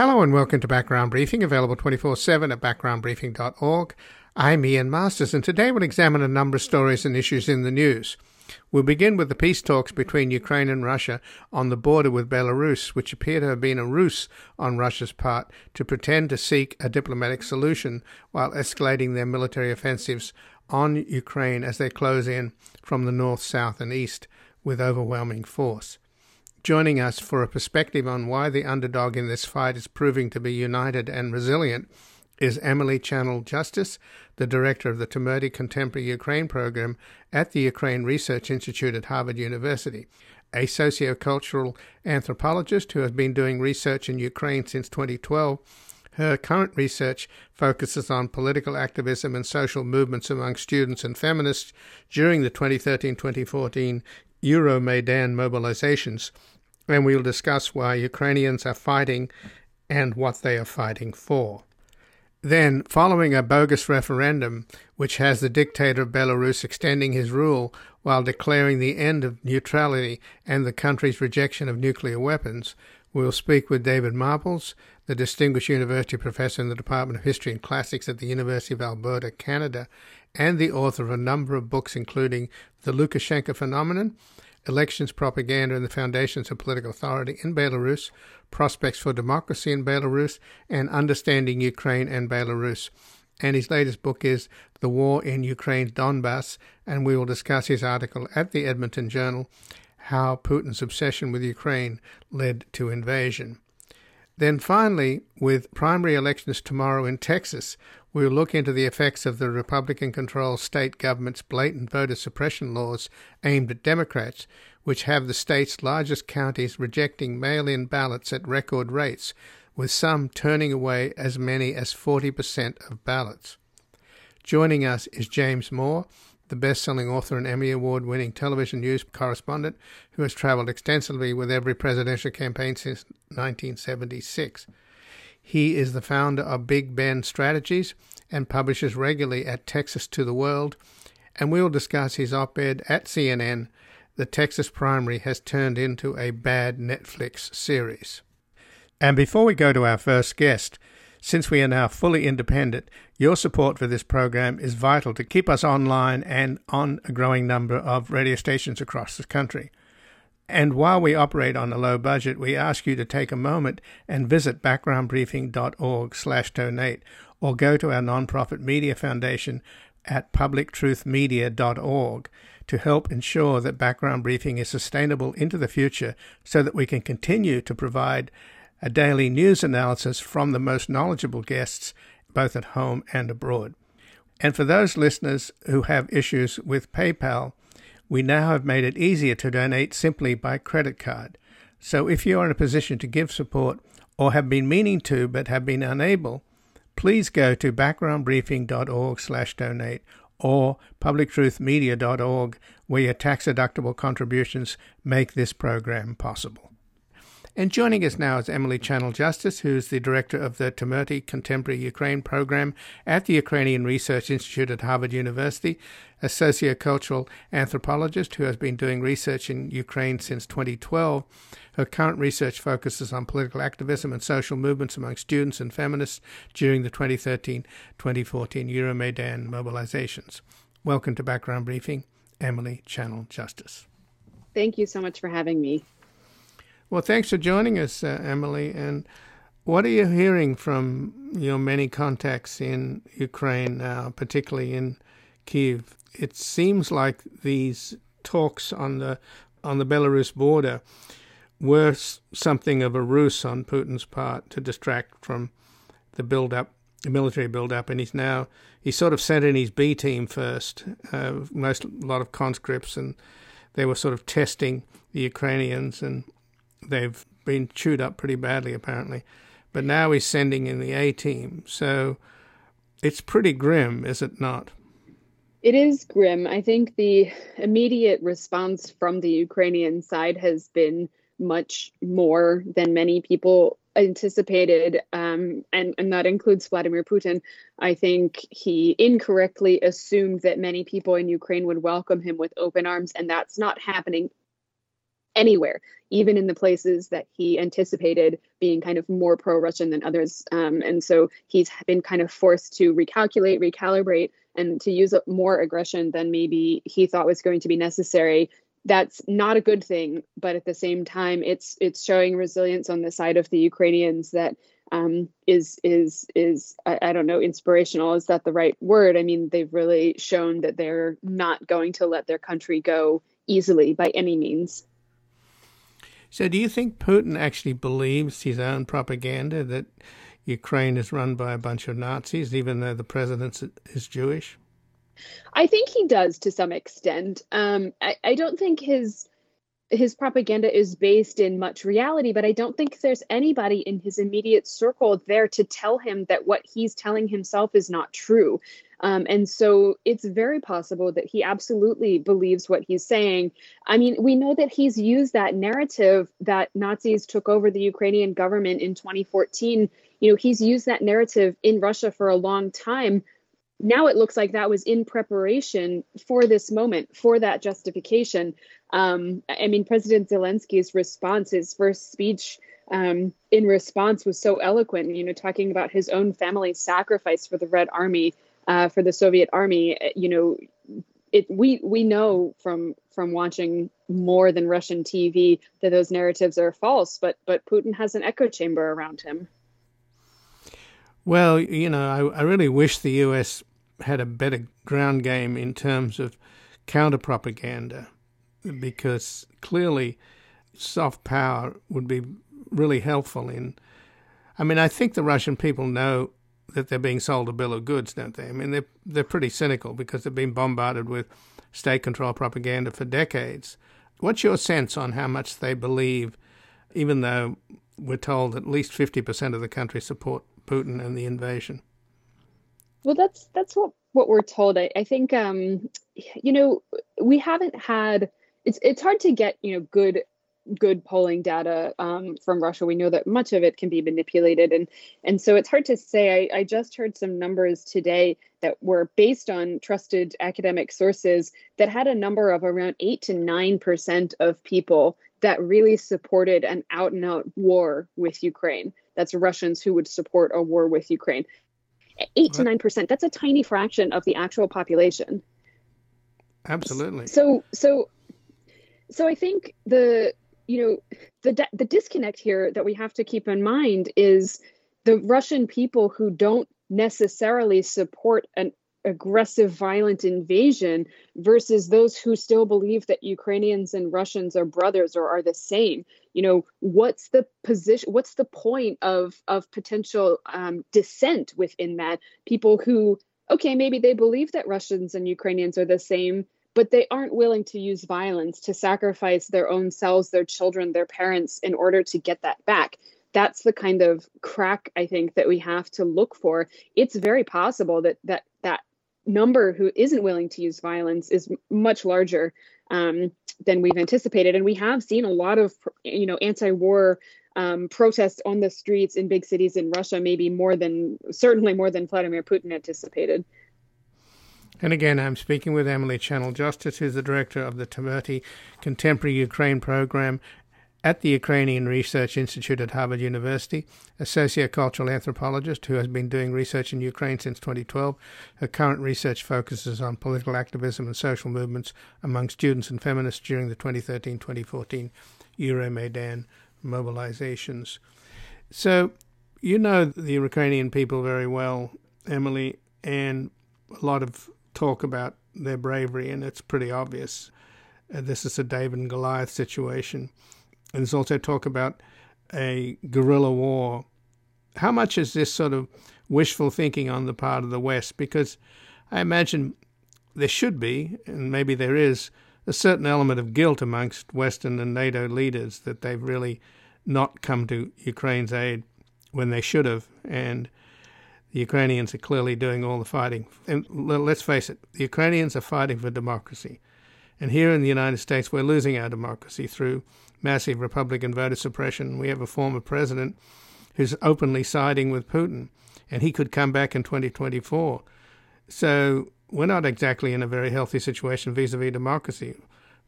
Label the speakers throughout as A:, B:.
A: Hello and welcome to Background Briefing, available 24 7 at backgroundbriefing.org. I'm Ian Masters, and today we'll examine a number of stories and issues in the news. We'll begin with the peace talks between Ukraine and Russia on the border with Belarus, which appear to have been a ruse on Russia's part to pretend to seek a diplomatic solution while escalating their military offensives on Ukraine as they close in from the north, south, and east with overwhelming force. Joining us for a perspective on why the underdog in this fight is proving to be united and resilient is Emily Channell Justice, the director of the Temerty Contemporary Ukraine program at the Ukraine Research Institute at Harvard University, a sociocultural anthropologist who has been doing research in Ukraine since 2012. Her current research focuses on political activism and social movements among students and feminists during the 2013 2014 Euromaidan mobilizations, and we will discuss why Ukrainians are fighting and what they are fighting for. Then, following a bogus referendum, which has the dictator of Belarus extending his rule while declaring the end of neutrality and the country's rejection of nuclear weapons, we'll speak with David Marples, the Distinguished University Professor in the Department of History and Classics at the University of Alberta, Canada, and the author of a number of books, including The Lukashenko Phenomenon, Elections, Propaganda, and the Foundations of Political Authority in Belarus, Prospects for Democracy in Belarus, and Understanding Ukraine and Belarus. And his latest book is The War in Ukraine's Donbass, and we will discuss his article at the Edmonton Journal, How Putin's Obsession with Ukraine Led to Invasion. Then finally, with primary elections tomorrow in Texas, we will look into the effects of the Republican controlled state government's blatant voter suppression laws aimed at Democrats, which have the state's largest counties rejecting mail in ballots at record rates, with some turning away as many as 40% of ballots. Joining us is James Moore, the best selling author and Emmy Award winning television news correspondent who has traveled extensively with every presidential campaign since 1976. He is the founder of Big Bend Strategies and publishes regularly at Texas to the World. And we will discuss his op ed at CNN The Texas Primary Has Turned into a Bad Netflix Series. And before we go to our first guest, since we are now fully independent, your support for this program is vital to keep us online and on a growing number of radio stations across the country. And while we operate on a low budget, we ask you to take a moment and visit backgroundbriefing.org/donate or go to our nonprofit media foundation at publictruthmedia.org to help ensure that background briefing is sustainable into the future so that we can continue to provide a daily news analysis from the most knowledgeable guests, both at home and abroad. And for those listeners who have issues with PayPal, we now have made it easier to donate simply by credit card. So if you are in a position to give support or have been meaning to but have been unable, please go to backgroundbriefing.org/donate or publictruthmedia.org where your tax-deductible contributions make this program possible. And joining us now is Emily Channell Justice, who is the director of the Temerty Contemporary Ukraine program at the Ukrainian Research Institute at Harvard University, a sociocultural anthropologist who has been doing research in Ukraine since 2012. Her current research focuses on political activism and social movements among students and feminists during the 2013 2014 Euromaidan mobilizations. Welcome to Background Briefing, Emily Channell Justice.
B: Thank you so much for having me.
A: Well, thanks for joining us, uh, Emily. And what are you hearing from your many contacts in Ukraine now, particularly in Kiev? It seems like these talks on the on the Belarus border were something of a ruse on Putin's part to distract from the build up, the military build up, and he's now he sort of sent in his B team first, uh, most a lot of conscripts, and they were sort of testing the Ukrainians and they've been chewed up pretty badly apparently. But now he's sending in the A team. So it's pretty grim, is it not?
B: It is grim. I think the immediate response from the Ukrainian side has been much more than many people anticipated, um, and, and that includes Vladimir Putin. I think he incorrectly assumed that many people in Ukraine would welcome him with open arms, and that's not happening anywhere, even in the places that he anticipated being kind of more pro Russian than others. Um, and so he's been kind of forced to recalculate, recalibrate, and to use more aggression than maybe he thought was going to be necessary. That's not a good thing, but at the same time, it's it's showing resilience on the side of the Ukrainians that um, is is is I, I, don't know inspirational is that the right word i mean they've really shown that they're not going to let their country go easily by any means
A: so do you think putin actually believes his own propaganda that ukraine is run by a bunch of nazis even though the president is jewish?
B: I think he does to some extent. Um, I, I don't think his his propaganda is based in much reality, but I don't think there's anybody in his immediate circle there to tell him that what he's telling himself is not true. Um, and so it's very possible that he absolutely believes what he's saying. I mean, we know that he's used that narrative that Nazis took over the Ukrainian government in 2014. You know, he's used that narrative in Russia for a long time now it looks like that was in preparation for this moment, for that justification. Um, I mean, President Zelensky's response, his first speech um, in response was so eloquent, you know, talking about his own family's sacrifice for the Red Army, uh, for the Soviet Army. You know, it, we we know from from watching more than Russian TV that those narratives are false, but but Putin has an echo chamber around him.
A: Well, you know, I, I really wish the U.S had a better ground game in terms of counter propaganda, because clearly soft power would be really helpful in. I mean, I think the Russian people know that they're being sold a bill of goods, don't they? I mean, they're they're pretty cynical because they've been bombarded with state control propaganda for decades. What's your sense on how much they believe, even though we're told at least fifty percent of the country support Putin and the invasion?
B: Well, that's that's what what we're told. I, I think um, you know we haven't had. It's it's hard to get you know good good polling data um, from Russia. We know that much of it can be manipulated, and and so it's hard to say. I, I just heard some numbers today that were based on trusted academic sources that had a number of around eight to nine percent of people that really supported an out and out war with Ukraine. That's Russians who would support a war with Ukraine eight to nine percent. That's a tiny fraction of the actual population.
A: Absolutely.
B: So so so I think the you know the the disconnect here that we have to keep in mind is the Russian people who don't necessarily support an aggressive, violent invasion versus those who still believe that Ukrainians and Russians are brothers or are the same. You know, what's the position? What's the point of of potential um, dissent within that? People who, okay, maybe they believe that Russians and Ukrainians are the same, but they aren't willing to use violence to sacrifice their own selves, their children, their parents in order to get that back that's the kind of crack I think that we have to look for. It's very possible that that that number who isn't willing to use violence is much larger um, than we've anticipated, and we have seen a lot of you know anti-war um, protests on the streets in big cities in Russia, maybe more than certainly more than Vladimir Putin anticipated.
A: And again, I'm speaking with Emily Channell Justice, who's the director of the Temerty Contemporary Ukraine Program at the Ukrainian Research Institute at Harvard University, a sociocultural anthropologist who has been doing research in Ukraine since 2012. Her current research focuses on political activism and social movements among students and feminists during the 2013 2014 Euromaidan mobilizations. So, you know the Ukrainian people very well, Emily, and a lot of talk about their bravery, and it's pretty obvious. Uh, this is a David and Goliath situation. And there's also talk about a guerrilla war. How much is this sort of wishful thinking on the part of the West? Because I imagine there should be, and maybe there is, a certain element of guilt amongst Western and NATO leaders that they've really not come to Ukraine's aid when they should have. And the Ukrainians are clearly doing all the fighting. And let's face it, the Ukrainians are fighting for democracy. And here in the United States, we're losing our democracy through massive Republican voter suppression. We have a former president who's openly siding with Putin, and he could come back in 2024. So we're not exactly in a very healthy situation vis a vis democracy.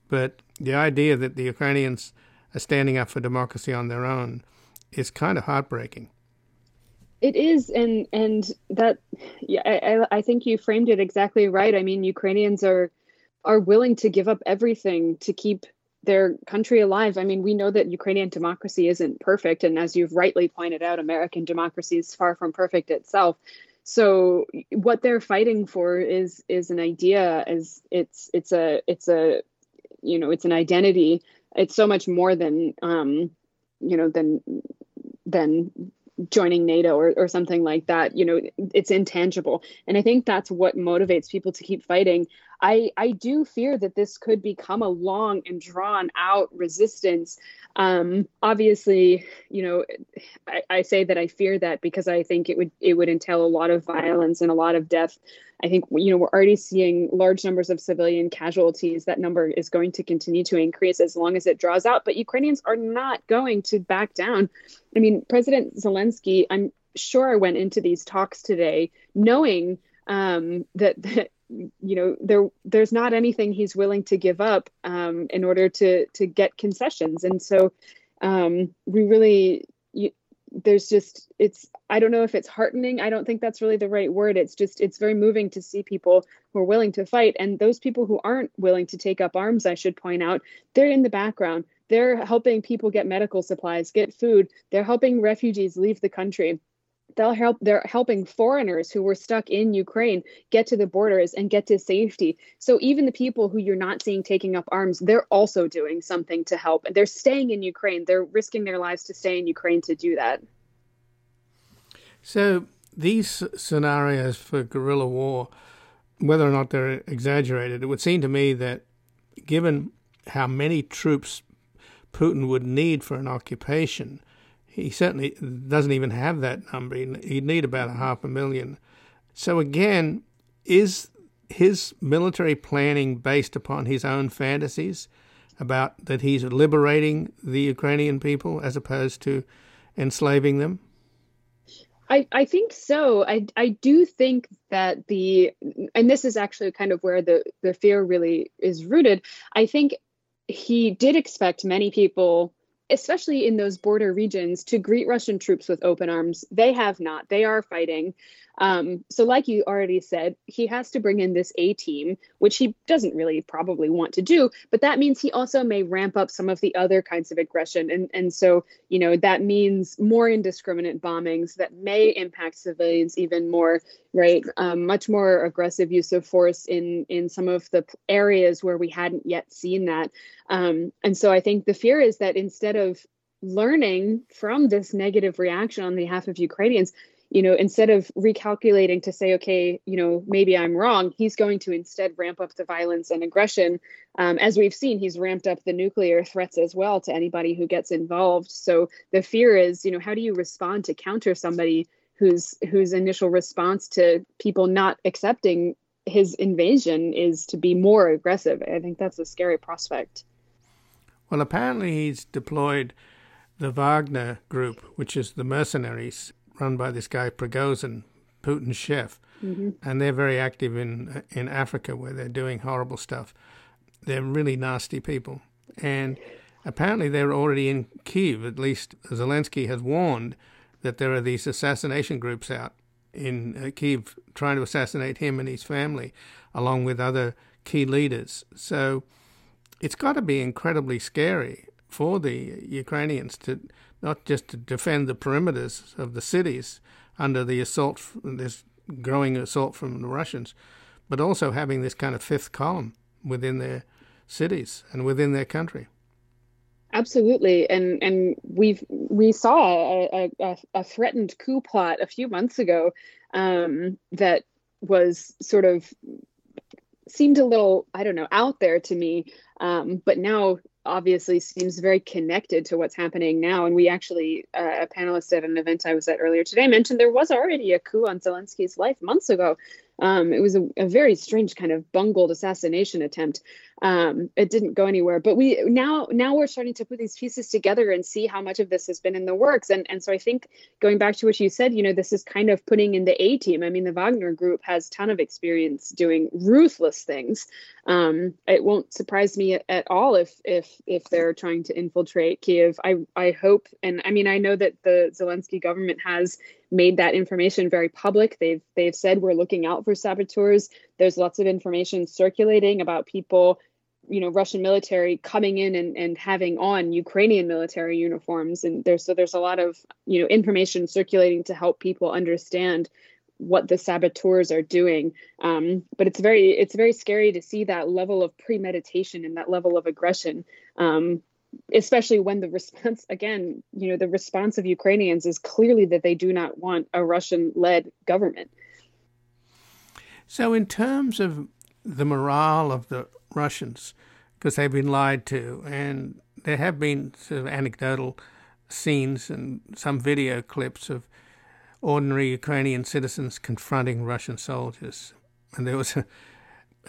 A: But the idea that the Ukrainians are standing up for democracy on their own is kind of heartbreaking.
B: It is, and and that yeah, I, I think you framed it exactly right. I mean, Ukrainians are are willing to give up everything to keep their country alive. I mean, we know that Ukrainian democracy isn't perfect, and as you've rightly pointed out, American democracy is far from perfect itself. So what they're fighting for is is an idea, as it's it's a it's a you know it's an identity. It's so much more than um, you know than than joining NATO or, or something like that. You know, it's intangible. And I think that's what motivates people to keep fighting. I, I do fear that this could become a long and drawn out resistance. Um, obviously, you know, I, I say that I fear that because I think it would it would entail a lot of violence and a lot of death. I think you know we're already seeing large numbers of civilian casualties. That number is going to continue to increase as long as it draws out. But Ukrainians are not going to back down. I mean, President Zelensky, I'm sure I went into these talks today knowing um, that, that you know there there's not anything he's willing to give up um, in order to to get concessions, and so um, we really you, there's just it's i don't know if it's heartening. I don't think that's really the right word. It's just it's very moving to see people who are willing to fight. And those people who aren't willing to take up arms i should point out they're in the background. They're helping people get medical supplies get food. They're helping refugees leave the country they'll help they're helping foreigners who were stuck in Ukraine get to the borders and get to safety. So even the people who you're not seeing taking up arms, they're also doing something to help. And they're staying in Ukraine. They're risking their lives to stay in Ukraine to do that.
A: So these scenarios for guerrilla war, whether or not they're exaggerated, it would seem to me that given how many troops Putin would need for an occupation, he certainly doesn't even have that number. He'd need about a half a million. So again, is his military planning based upon his own fantasies about that he's liberating the Ukrainian people as opposed to enslaving them?
B: I, I think so. I, I do think that the, and this is actually kind of where the, the fear really is rooted. I think he did expect many people especially in those border regions, to greet Russian troops with open arms. They have not. They are fighting. Um, so, like you already said, he has to bring in this A team, which he doesn't really probably want to do. But that means he also may ramp up some of the other kinds of aggression. And, and so, you know, that means more indiscriminate bombings that may impact civilians even more, right? Um, much more aggressive use of force in, in some of the areas where we hadn't yet seen that. Um, and so I think the fear is that instead of learning from this negative reaction on behalf of Ukrainians, you know, instead of recalculating to say, okay, you know, maybe I'm wrong, he's going to instead ramp up the violence and aggression. Um, as we've seen, he's ramped up the nuclear threats as well to anybody who gets involved. So the fear is, you know, how do you respond to counter somebody whose whose initial response to people not accepting his invasion is to be more aggressive? I think that's a scary prospect.
A: Well, apparently he's deployed the Wagner group, which is the mercenaries run by this guy Prigozhin, Putin's chef, mm-hmm. and they're very active in in Africa where they're doing horrible stuff. They're really nasty people, and apparently they're already in Kiev. At least Zelensky has warned that there are these assassination groups out in uh, Kiev trying to assassinate him and his family, along with other key leaders. So it's got to be incredibly scary for the Ukrainians to not just to defend the perimeters of the cities under the assault, this growing assault from the Russians, but also having this kind of fifth column within their cities and within their country.
B: Absolutely, and and we've we saw a, a, a threatened coup plot a few months ago um, that was sort of seemed a little I don't know out there to me, um, but now obviously seems very connected to what's happening now. And we actually, uh, a panelist at an event I was at earlier today mentioned there was already a coup on Zelensky's life months ago. Um, it was a, a, very strange kind of bungled assassination attempt. Um, it didn't go anywhere, but we now now we're starting to put these pieces together and see how much of this has been in the works. And and so I think going back to what you said, you know, this is kind of putting in the A team. I mean, the Wagner Group has ton of experience doing ruthless things. Um, it won't surprise me at, at all if if if they're trying to infiltrate Kiev. I I hope, and I mean, I know that the Zelensky government has made that information very public. They've they've said we're looking out for saboteurs. There's lots of information circulating about people, you know, Russian military coming in and, and having on Ukrainian military uniforms. And there's so there's a lot of you know information circulating to help people understand what the saboteurs are doing. Um, but it's very it's very scary to see that level of premeditation and that level of aggression. Um, especially when the response again you know the response of ukrainians is clearly that they do not want a russian led government
A: so in terms of the morale of the russians because they've been lied to and there have been sort of anecdotal scenes and some video clips of ordinary ukrainian citizens confronting russian soldiers. And there was a,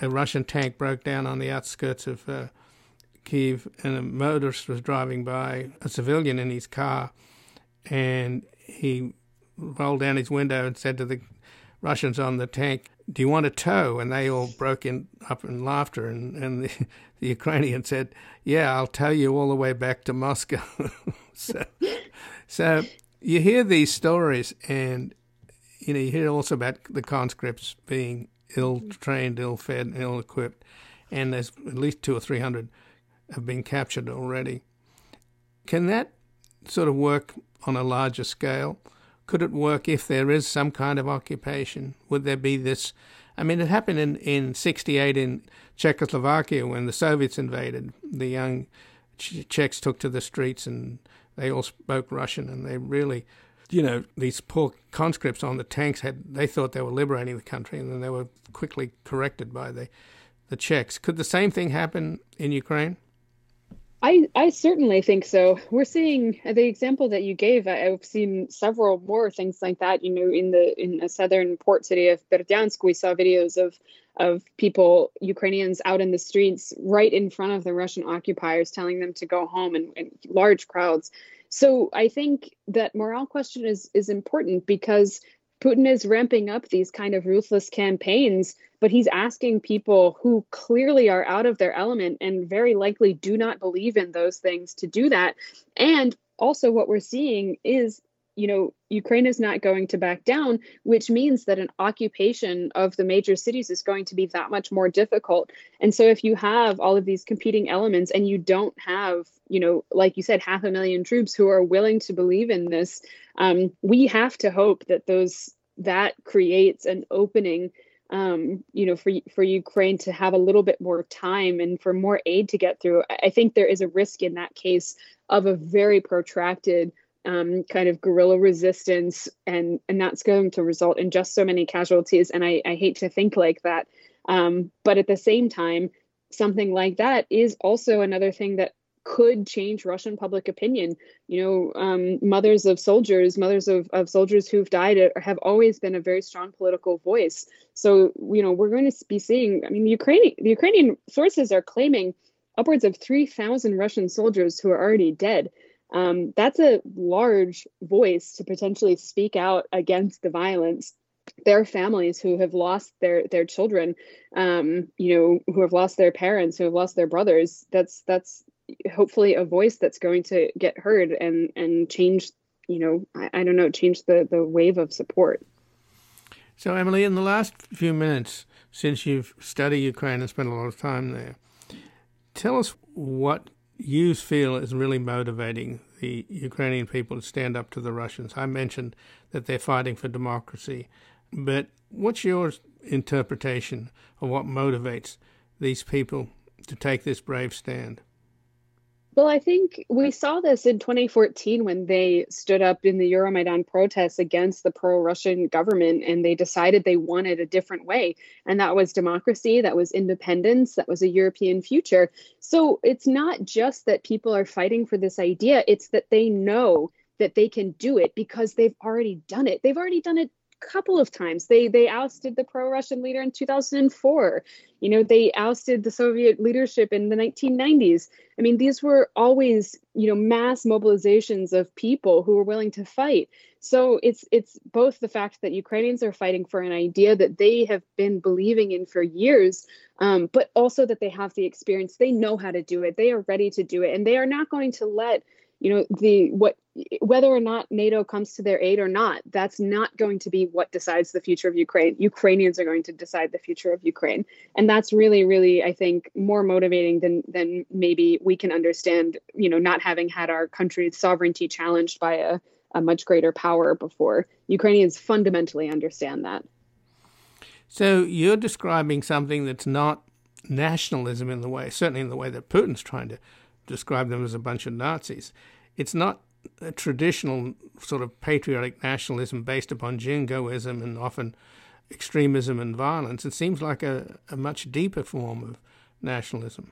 A: a russian tank broke down on the outskirts of uh, Kiev, and a motorist was driving by, a civilian in his car, and he rolled down his window and said to the Russians on the tank, "Do you want a tow?" And they all broke in up in laughter, and and the, the Ukrainian said, "Yeah, I'll tow you all the way back to Moscow." so, so you hear these stories, and you know you hear also about the conscripts being ill trained, ill fed, ill equipped, and there's at least two or three hundred have been captured already. Can that sort of work on a larger scale? Could it work if there is some kind of occupation? Would there be this? I mean, it happened in, in 68 in Czechoslovakia when the Soviets invaded. The young Czechs took to the streets and they all spoke Russian and they really, you know, these poor conscripts on the tanks had, they thought they were liberating the country and then they were quickly corrected by the, the Czechs. Could the same thing happen in Ukraine?
B: I, I certainly think so. We're seeing the example that you gave. I've seen several more things like that. You know, in the in the southern port city of Berdyansk, we saw videos of of people, Ukrainians, out in the streets right in front of the Russian occupiers, telling them to go home, and, and large crowds. So I think that morale question is is important because Putin is ramping up these kind of ruthless campaigns, but he's asking people who clearly are out of their element and very likely do not believe in those things to do that. And also, what we're seeing is you know, Ukraine is not going to back down, which means that an occupation of the major cities is going to be that much more difficult. And so, if you have all of these competing elements and you don't have, you know, like you said, half a million troops who are willing to believe in this, um, we have to hope that those that creates an opening. Um, you know, for for Ukraine to have a little bit more time and for more aid to get through, I think there is a risk in that case of a very protracted um, kind of guerrilla resistance, and and that's going to result in just so many casualties. And I, I hate to think like that, um, but at the same time, something like that is also another thing that could change Russian public opinion. You know, um, mothers of soldiers, mothers of, of soldiers who've died have always been a very strong political voice. So, you know, we're going to be seeing, I mean, the Ukrainian, the Ukrainian sources are claiming upwards of 3,000 Russian soldiers who are already dead um, that's a large voice to potentially speak out against the violence. Their families who have lost their their children um, you know who have lost their parents who have lost their brothers that's that's hopefully a voice that's going to get heard and and change you know I, I don't know change the the wave of support.
A: So emily in the last few minutes since you've studied ukraine and spent a lot of time there tell us what you feel is really motivating the Ukrainian people to stand up to the Russians? I mentioned that they're fighting for democracy, but what's your interpretation of what motivates these people to take this brave stand?
B: Well, I think we saw this in 2014 when they stood up in the Euromaidan protests against the pro Russian government and they decided they wanted a different way. And that was democracy, that was independence, that was a European future. So it's not just that people are fighting for this idea, it's that they know that they can do it because they've already done it. They've already done it couple of times. They they ousted the pro-Russian leader in 2004. You know, they ousted the Soviet leadership in the 1990s. I mean, these were always, you know, mass mobilizations of people who were willing to fight. So it's it's both the fact that Ukrainians are fighting for an idea that they have been believing in for years, um, but also that they have the experience. They know how to do it. They are ready to do it, and they are not going to let you know the what whether or not NATO comes to their aid or not, that's not going to be what decides the future of Ukraine. Ukrainians are going to decide the future of Ukraine, and that's really, really, I think, more motivating than than maybe we can understand. You know, not having had our country's sovereignty challenged by a a much greater power before. Ukrainians fundamentally understand that.
A: So you're describing something that's not nationalism in the way, certainly in the way that Putin's trying to describe them as a bunch of Nazis. It's not traditional sort of patriotic nationalism based upon jingoism and often extremism and violence. It seems like a, a much deeper form of nationalism.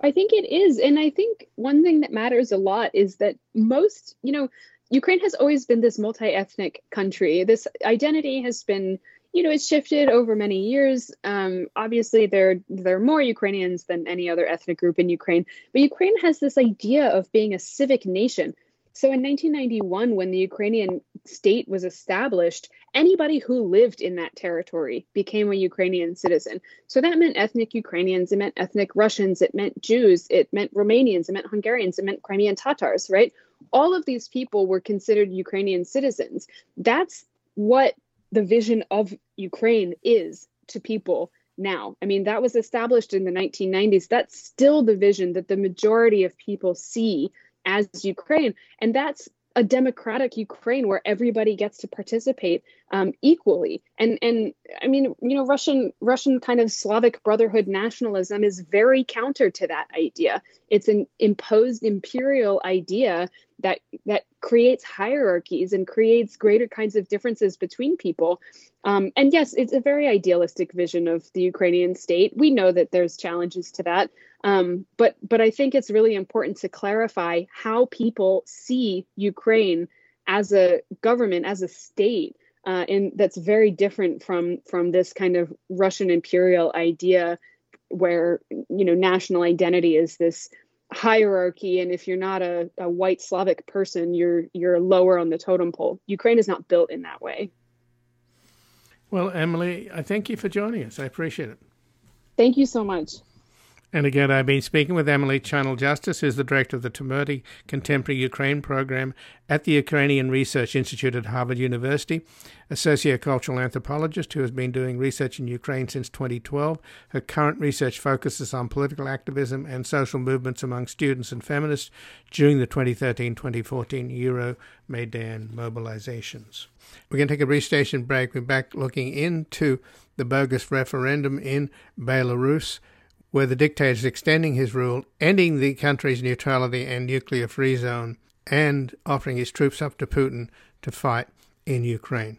B: I think it is. And I think one thing that matters a lot is that most, you know, Ukraine has always been this multi ethnic country. This identity has been you know, it's shifted over many years. Um, obviously, there there are more Ukrainians than any other ethnic group in Ukraine, but Ukraine has this idea of being a civic nation. So in 1991, when the Ukrainian state was established, anybody who lived in that territory became a Ukrainian citizen. So that meant ethnic Ukrainians, it meant ethnic Russians, it meant Jews, it meant Romanians, it meant Hungarians, it meant Crimean Tatars, right? All of these people were considered Ukrainian citizens. That's what the vision of Ukraine is to people now. I mean, that was established in the 1990s. That's still the vision that the majority of people see as Ukraine. And that's a democratic Ukraine where everybody gets to participate um, equally. And and I mean, you know, Russian Russian kind of Slavic brotherhood nationalism is very counter to that idea. It's an imposed imperial idea that that creates hierarchies and creates greater kinds of differences between people. Um, and yes, it's a very idealistic vision of the Ukrainian state. We know that there's challenges to that, um, but but I think it's really important to clarify how people see Ukraine as a government, as a state, uh, and that's very different from from this kind of Russian imperial idea, where you know national identity is this hierarchy and if you're not a, a white slavic person you're you're lower on the totem pole. Ukraine is not built in that way.
A: Well emily i thank you for joining us. I appreciate it.
B: Thank you so much
A: and again, I've been speaking with Emily Channell Justice, who's the director of the Temerty Contemporary Ukraine program at the Ukrainian Research Institute at Harvard University, a sociocultural anthropologist who has been doing research in Ukraine since 2012. Her current research focuses on political activism and social movements among students and feminists during the 2013 2014 Euro Maidan mobilizations. We're going to take a brief station break. We're back looking into the bogus referendum in Belarus where the dictator is extending his rule, ending the country's neutrality and nuclear free zone, and offering his troops up to Putin to fight in Ukraine.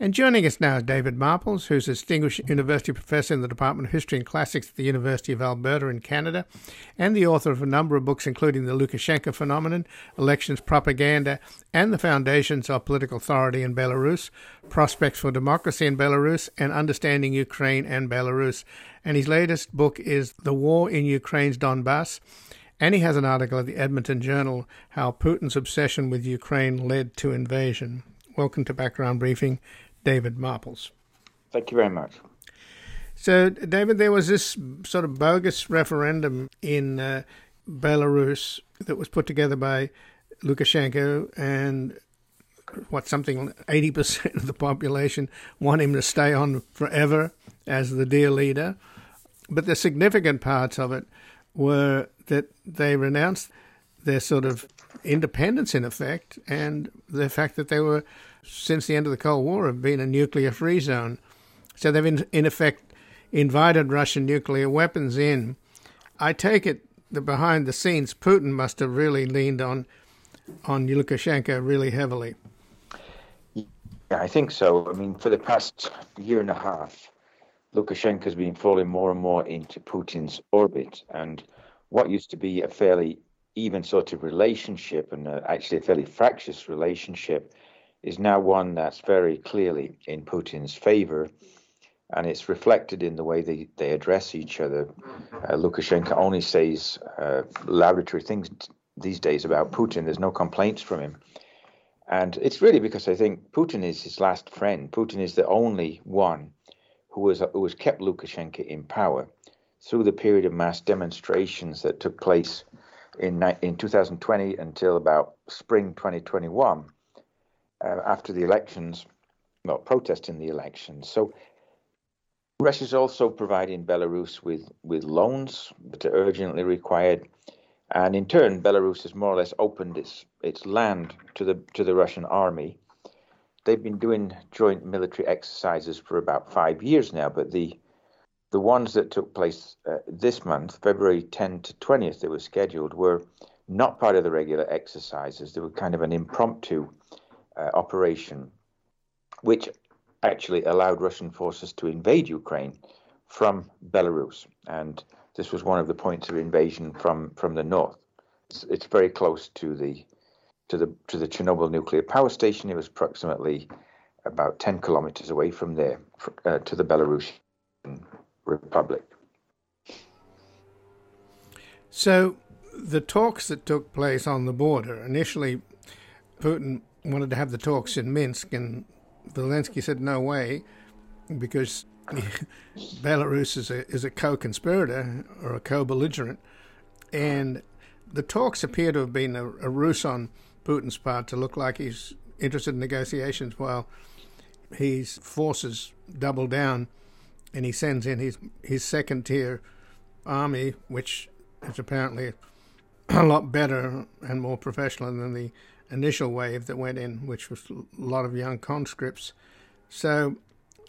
A: And joining us now is David Marples, who's a distinguished university professor in the Department of History and Classics at the University of Alberta in Canada, and the author of a number of books, including The Lukashenko Phenomenon, Elections Propaganda, and the Foundations of Political Authority in Belarus, Prospects for Democracy in Belarus, and Understanding Ukraine and Belarus. And his latest book is The War in Ukraine's Donbass and he has an article at the Edmonton Journal How Putin's Obsession with Ukraine Led to Invasion. Welcome to Background Briefing, David Marples.
C: Thank you very much.
A: So, David, there was this sort of bogus referendum in uh, Belarus that was put together by Lukashenko, and what something 80% of the population want him to stay on forever as the dear leader. But the significant parts of it were that they renounced their sort of independence in effect, and the fact that they were, since the end of the Cold War, have been a nuclear free zone. So they've, in, in effect, invited Russian nuclear weapons in. I take it that behind the scenes, Putin must have really leaned on on Lukashenko really heavily.
C: Yeah, I think so. I mean, for the past year and a half, Lukashenko's been falling more and more into Putin's orbit, and what used to be a fairly even sort of relationship and uh, actually a fairly fractious relationship is now one that's very clearly in Putin's favor. And it's reflected in the way they, they address each other. Uh, Lukashenko only says uh, things these days about Putin. There's no complaints from him. And it's really because I think Putin is his last friend. Putin is the only one who was who has kept Lukashenko in power through the period of mass demonstrations that took place in, in 2020 until about spring 2021 uh, after the elections, well, protesting the elections. So Russia is also providing Belarus with, with loans that are urgently required. And in turn, Belarus has more or less opened its, its land to the, to the Russian army. They've been doing joint military exercises for about five years now, but the the ones that took place uh, this month, February 10 to 20th, that were scheduled, were not part of the regular exercises. They were kind of an impromptu uh, operation, which actually allowed Russian forces to invade Ukraine from Belarus. And this was one of the points of invasion from, from the north. It's, it's very close to the to the to the Chernobyl nuclear power station. It was approximately about 10 kilometers away from there uh, to the Belarusian republic.
A: So, the talks that took place on the border initially, Putin wanted to have the talks in Minsk, and Zelensky said no way, because Belarus is a is a co-conspirator or a co-belligerent, and the talks appear to have been a, a ruse on Putin's part to look like he's interested in negotiations, while his forces double down and he sends in his his second tier army, which is apparently a lot better and more professional than the initial wave that went in, which was a lot of young conscripts. So,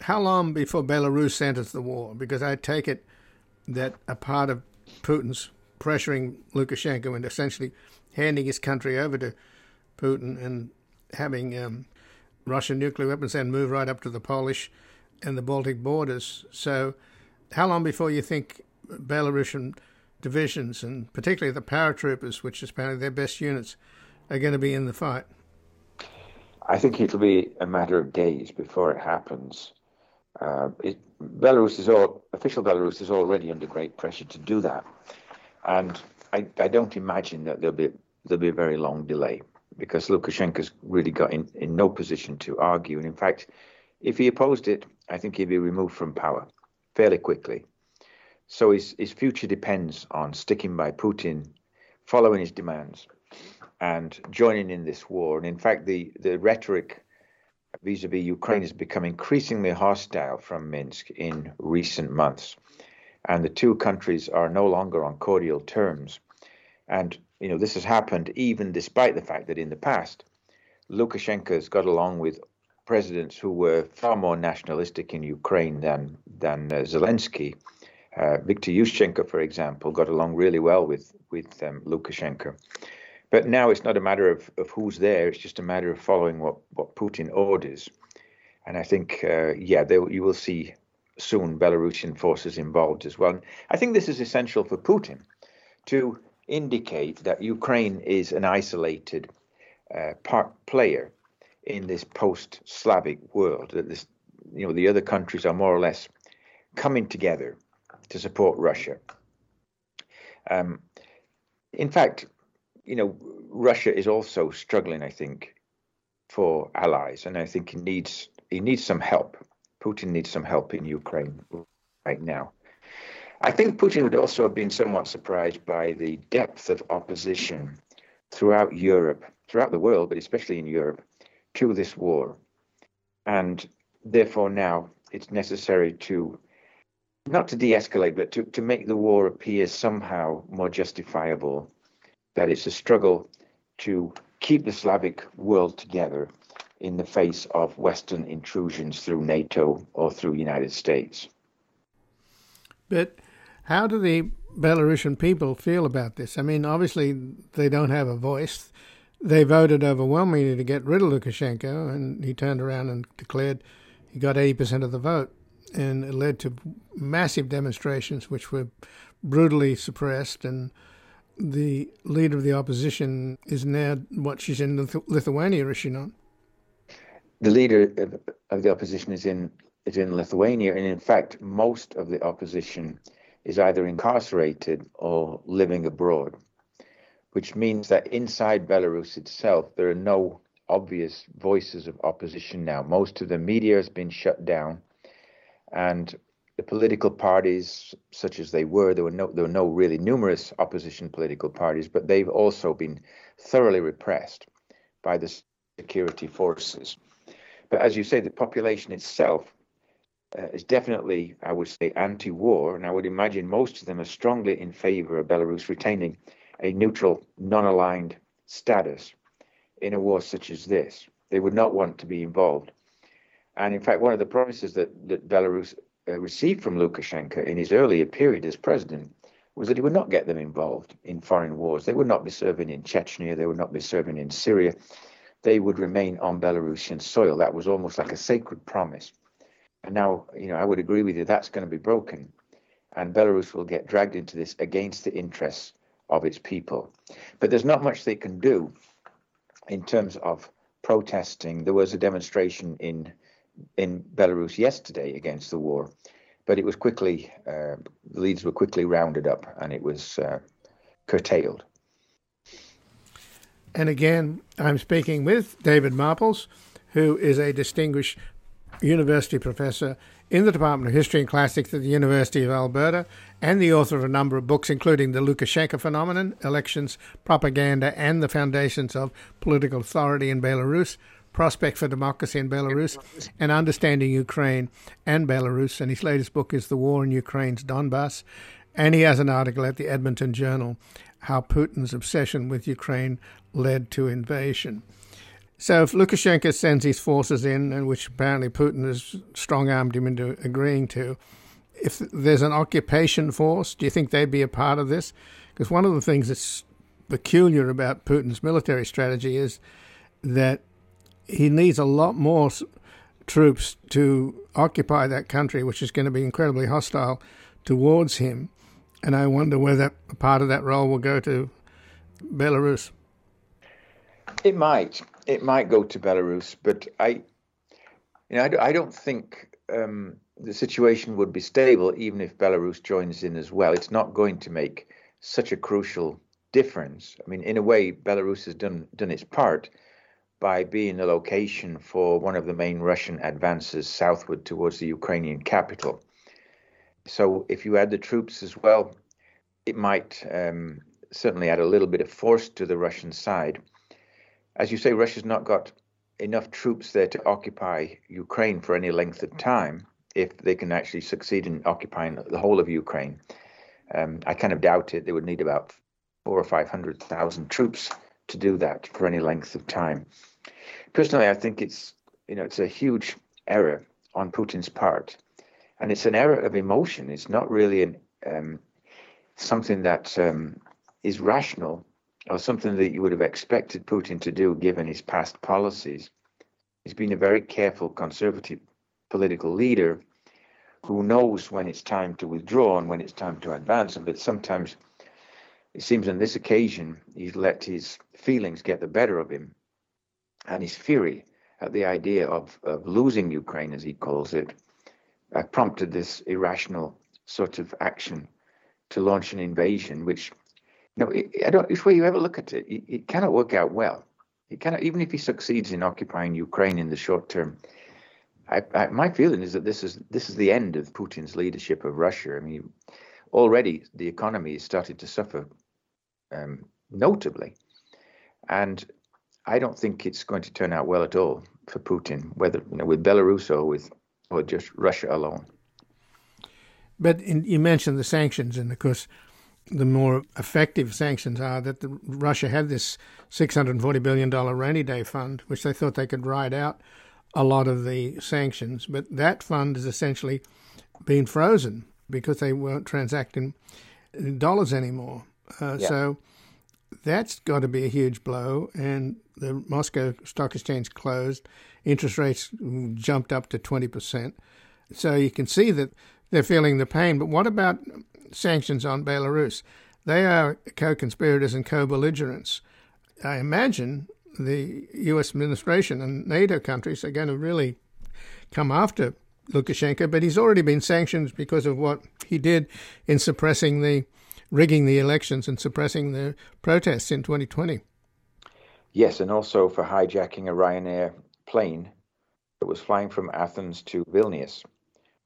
A: how long before Belarus enters the war? Because I take it that a part of Putin's pressuring Lukashenko and essentially handing his country over to Putin and having um, Russian nuclear weapons and move right up to the Polish and the Baltic borders. So, how long before you think Belarusian divisions, and particularly the paratroopers, which is apparently their best units, are going to be in the fight?
C: I think it'll be a matter of days before it happens. Uh, it, Belarus is all official. Belarus is already under great pressure to do that, and I, I don't imagine that there'll be there'll be a very long delay because Lukashenko's really got in, in no position to argue, and in fact, if he opposed it, I think he'd be removed from power fairly quickly. So his, his future depends on sticking by Putin, following his demands, and joining in this war. And in fact, the, the rhetoric vis a vis Ukraine has become increasingly hostile from Minsk in recent months. And the two countries are no longer on cordial terms. And, you know, this has happened even despite the fact that in the past, Lukashenko has got along with presidents who were far more nationalistic in Ukraine than than uh, Zelensky. Uh, Viktor Yushchenko, for example, got along really well with with um, Lukashenko. But now it's not a matter of, of who's there; it's just a matter of following what what Putin orders. And I think, uh, yeah, they, you will see soon Belarusian forces involved as well. I think this is essential for Putin to indicate that Ukraine is an isolated uh, part player in this post-Slavic world that this, you know, the other countries are more or less coming together to support Russia. Um, in fact, you know, Russia is also struggling, I think, for allies, and I think he needs he needs some help. Putin needs some help in Ukraine right now. I think Putin would also have been somewhat surprised by the depth of opposition throughout Europe, throughout the world, but especially in Europe, to this war. And therefore, now it's necessary to not to de-escalate, but to, to make the war appear somehow more justifiable. That it's a struggle to keep the Slavic world together in the face of Western intrusions through NATO or through United States.
A: But how do the Belarusian people feel about this? I mean, obviously they don't have a voice. They voted overwhelmingly to get rid of Lukashenko, and he turned around and declared he got 80% of the vote. And it led to massive demonstrations, which were brutally suppressed. And the leader of the opposition is now, what, she's in Lithuania, is she not?
C: The leader of the opposition is in is in Lithuania, and in fact, most of the opposition is either incarcerated or living abroad, which means that inside Belarus itself, there are no obvious voices of opposition now. Most of the media has been shut down, and the political parties, such as they were, there were no there were no really numerous opposition political parties, but they've also been thoroughly repressed by the security forces. But as you say, the population itself uh, is definitely, I would say, anti-war, and I would imagine most of them are strongly in favor of Belarus retaining a neutral, non-aligned status in a war such as this. They would not want to be involved. And in fact, one of the promises that, that Belarus Uh, received from Lukashenko in his earlier period as president was that he would not get them involved in foreign wars. They would not be serving in Chechnya, they would not be serving in Syria. They would remain on Belarusian soil. That was almost like a sacred promise. And now, you know, I would agree with you, that's going to be broken. And Belarus will get dragged into this against the interests of its people. But there's not much they can do in terms of protesting. There was a demonstration in in Belarus yesterday against the war, but it was quickly uh, the leaders were quickly rounded up and it was uh, curtailed.
A: And again, I'm speaking with David Marples, who is a distinguished university professor in the Department of History and Classics at the University of Alberta and the author of a number of books, including The Lukashenko Phenomenon, Elections, Propaganda, and the Foundations of Political Authority in Belarus, Prospect for Democracy in Belarus, and Understanding Ukraine and Belarus. And his latest book is The War in Ukraine's Donbass. And he has an article at the Edmonton Journal, How Putin's Obsession with Ukraine Led to Invasion. So if Lukashenko sends his forces in, and which apparently Putin has strong armed him into agreeing to, if there's an occupation force, do you think they'd be a part of this? Because one of the things that's peculiar about Putin's military strategy is that he needs a lot more troops to occupy that country, which is going to be incredibly hostile towards him. And I wonder whether part of that role will go to Belarus.
C: It might it might go to Belarus, but I, you know, I, don't think um, the situation would be stable even if Belarus joins in as well. It's not going to make such a crucial difference. I mean, in a way, Belarus has done done its part by being a location for one of the main Russian advances southward towards the Ukrainian capital. So, if you add the troops as well, it might um, certainly add a little bit of force to the Russian side as you say, Russia's not got enough troops there to occupy Ukraine for any length of time if they can actually succeed in occupying the whole of Ukraine. Um, I kind of doubt it. They would need about four or five hundred thousand troops to do that for any length of time. Personally, I think it's you know it's a huge error on Putin's part, and it's an error of emotion. It's not really an um, something that um, is rational or something that you would have expected Putin to do given his past policies. He's been a very careful conservative political leader who knows when it's time to withdraw and when it's time to advance. But sometimes it seems on this occasion he's let his feelings get the better of him and his fury at the idea of, of losing Ukraine, as he calls it, uh, prompted this irrational sort of action to launch an invasion, which no, I don't. If you ever look at it, it, it cannot work out well. It cannot, even if he succeeds in occupying Ukraine in the short term. I, I, my feeling is that this is this is the end of Putin's leadership of Russia. I mean, already the economy is starting to suffer um, notably, and I don't think it's going to turn out well at all for Putin, whether you know with Belarus or with or just Russia alone.
A: But in, you mentioned the sanctions, and of course, the more effective sanctions are that the, Russia had this $640 billion rainy day fund, which they thought they could ride out a lot of the sanctions. But that fund is essentially being frozen because they weren't transacting dollars anymore. Uh, yeah. So that's got to be a huge blow. And the Moscow Stock Exchange closed, interest rates jumped up to 20%. So you can see that they're feeling the pain. But what about sanctions on Belarus? They are co conspirators and co belligerents. I imagine the US administration and NATO countries are going to really come after Lukashenko, but he's already been sanctioned because of what he did in suppressing the rigging the elections and suppressing the protests in 2020.
C: Yes, and also for hijacking a Ryanair plane that was flying from Athens to Vilnius,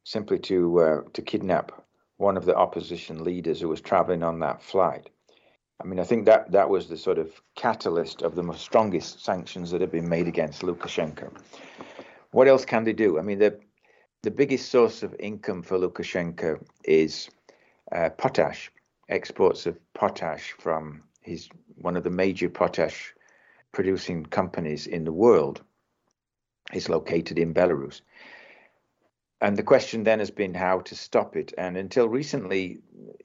C: simply to uh, to kidnap one of the opposition leaders who was traveling on that flight. I mean, I think that that was the sort of catalyst of the strongest sanctions that have been made against Lukashenko. What else can they do? I mean, the the biggest source of income for Lukashenko is uh, potash, exports of potash from his one of the major potash producing companies in the world is located in Belarus. And the question then has been how to stop it. And until recently,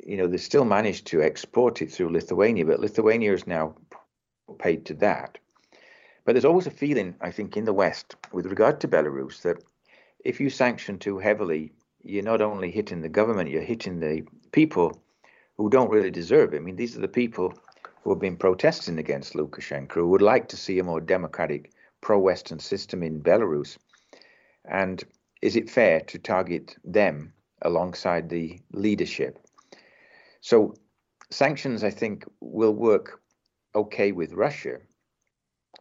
C: you know, they still managed to export it through Lithuania, but Lithuania is now paid to that. But there's always a feeling, I think, in the West with regard to Belarus that if you sanction too heavily, you're not only hitting the government, you're hitting the people who don't really deserve it. I mean, these are the people who have been protesting against Lukashenko, who would like to see a more democratic, pro Western system in Belarus. And is it fair to target them alongside the leadership? So, sanctions, I think, will work okay with Russia,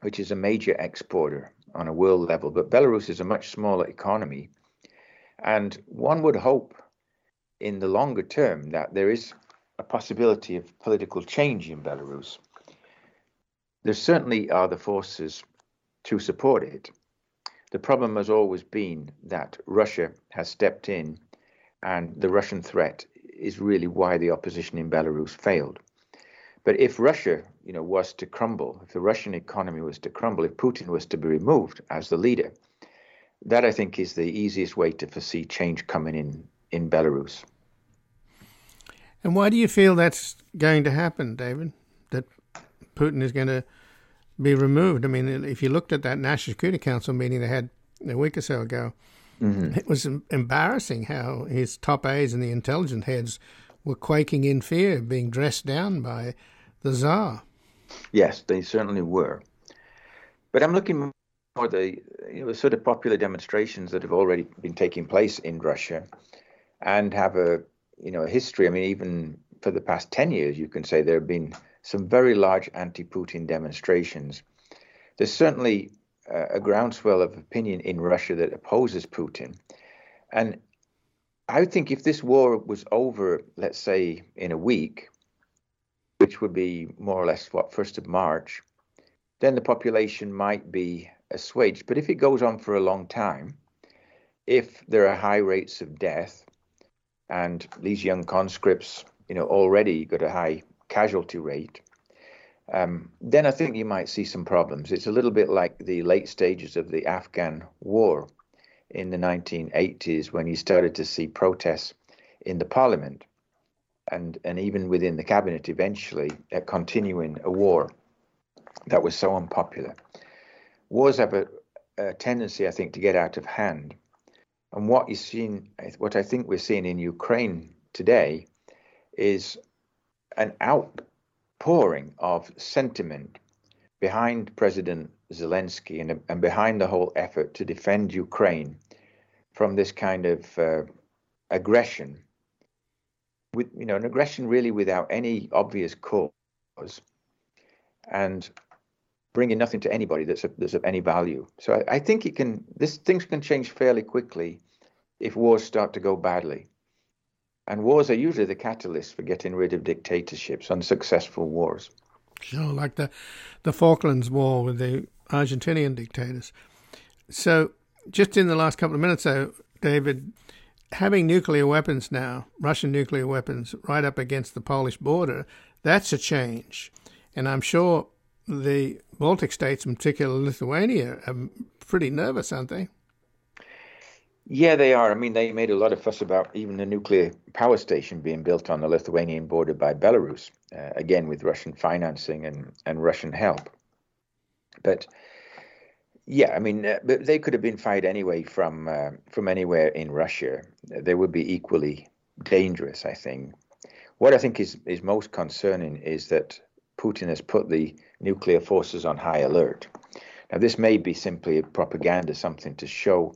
C: which is a major exporter on a world level, but Belarus is a much smaller economy. And one would hope in the longer term that there is a possibility of political change in Belarus. There certainly are the forces to support it. The problem has always been that Russia has stepped in, and the Russian threat is really why the opposition in Belarus failed. But if Russia, you know, was to crumble, if the Russian economy was to crumble, if Putin was to be removed as the leader, that I think is the easiest way to foresee change coming in in Belarus.
A: And why do you feel that's going to happen, David? That Putin is going to be removed? I mean, if you looked at that National Security Council meeting they had a week or so ago, mm-hmm. it was embarrassing how his top aides and the intelligence heads were quaking in fear, being dressed down by the Tsar.
C: Yes, they certainly were. But I'm looking for the you know, sort of popular demonstrations that have already been taking place in Russia and have a you know, history. I mean, even for the past 10 years, you can say there have been some very large anti Putin demonstrations. There's certainly uh, a groundswell of opinion in Russia that opposes Putin. And I think if this war was over, let's say in a week, which would be more or less what, 1st of March, then the population might be assuaged. But if it goes on for a long time, if there are high rates of death, and these young conscripts, you know, already got a high casualty rate, um, then I think you might see some problems. It's a little bit like the late stages of the Afghan war in the 1980s when you started to see protests in the parliament and, and even within the cabinet eventually uh, continuing a war that was so unpopular. Wars have a, a tendency, I think, to get out of hand. And what you seen, what I think we're seeing in Ukraine today, is an outpouring of sentiment behind President Zelensky and, and behind the whole effort to defend Ukraine from this kind of uh, aggression, with you know an aggression really without any obvious cause, and bringing nothing to anybody that's of, that's of any value. So I, I think it can. This things can change fairly quickly if wars start to go badly. And wars are usually the catalyst for getting rid of dictatorships, unsuccessful wars.
A: Sure, like the the Falklands War with the Argentinian dictators. So, just in the last couple of minutes, though, David, having nuclear weapons now, Russian nuclear weapons, right up against the Polish border, that's a change. And I'm sure the Baltic states, in particular Lithuania, are pretty nervous, aren't they?
C: Yeah, they are. I mean, they made a lot of fuss about even a nuclear power station being built on the Lithuanian border by Belarus, uh, again with Russian financing and, and Russian help. But yeah, I mean, uh, they could have been fired anyway from uh, from anywhere in Russia. They would be equally dangerous, I think. What I think is is most concerning is that Putin has put the nuclear forces on high alert. Now, this may be simply propaganda, something to show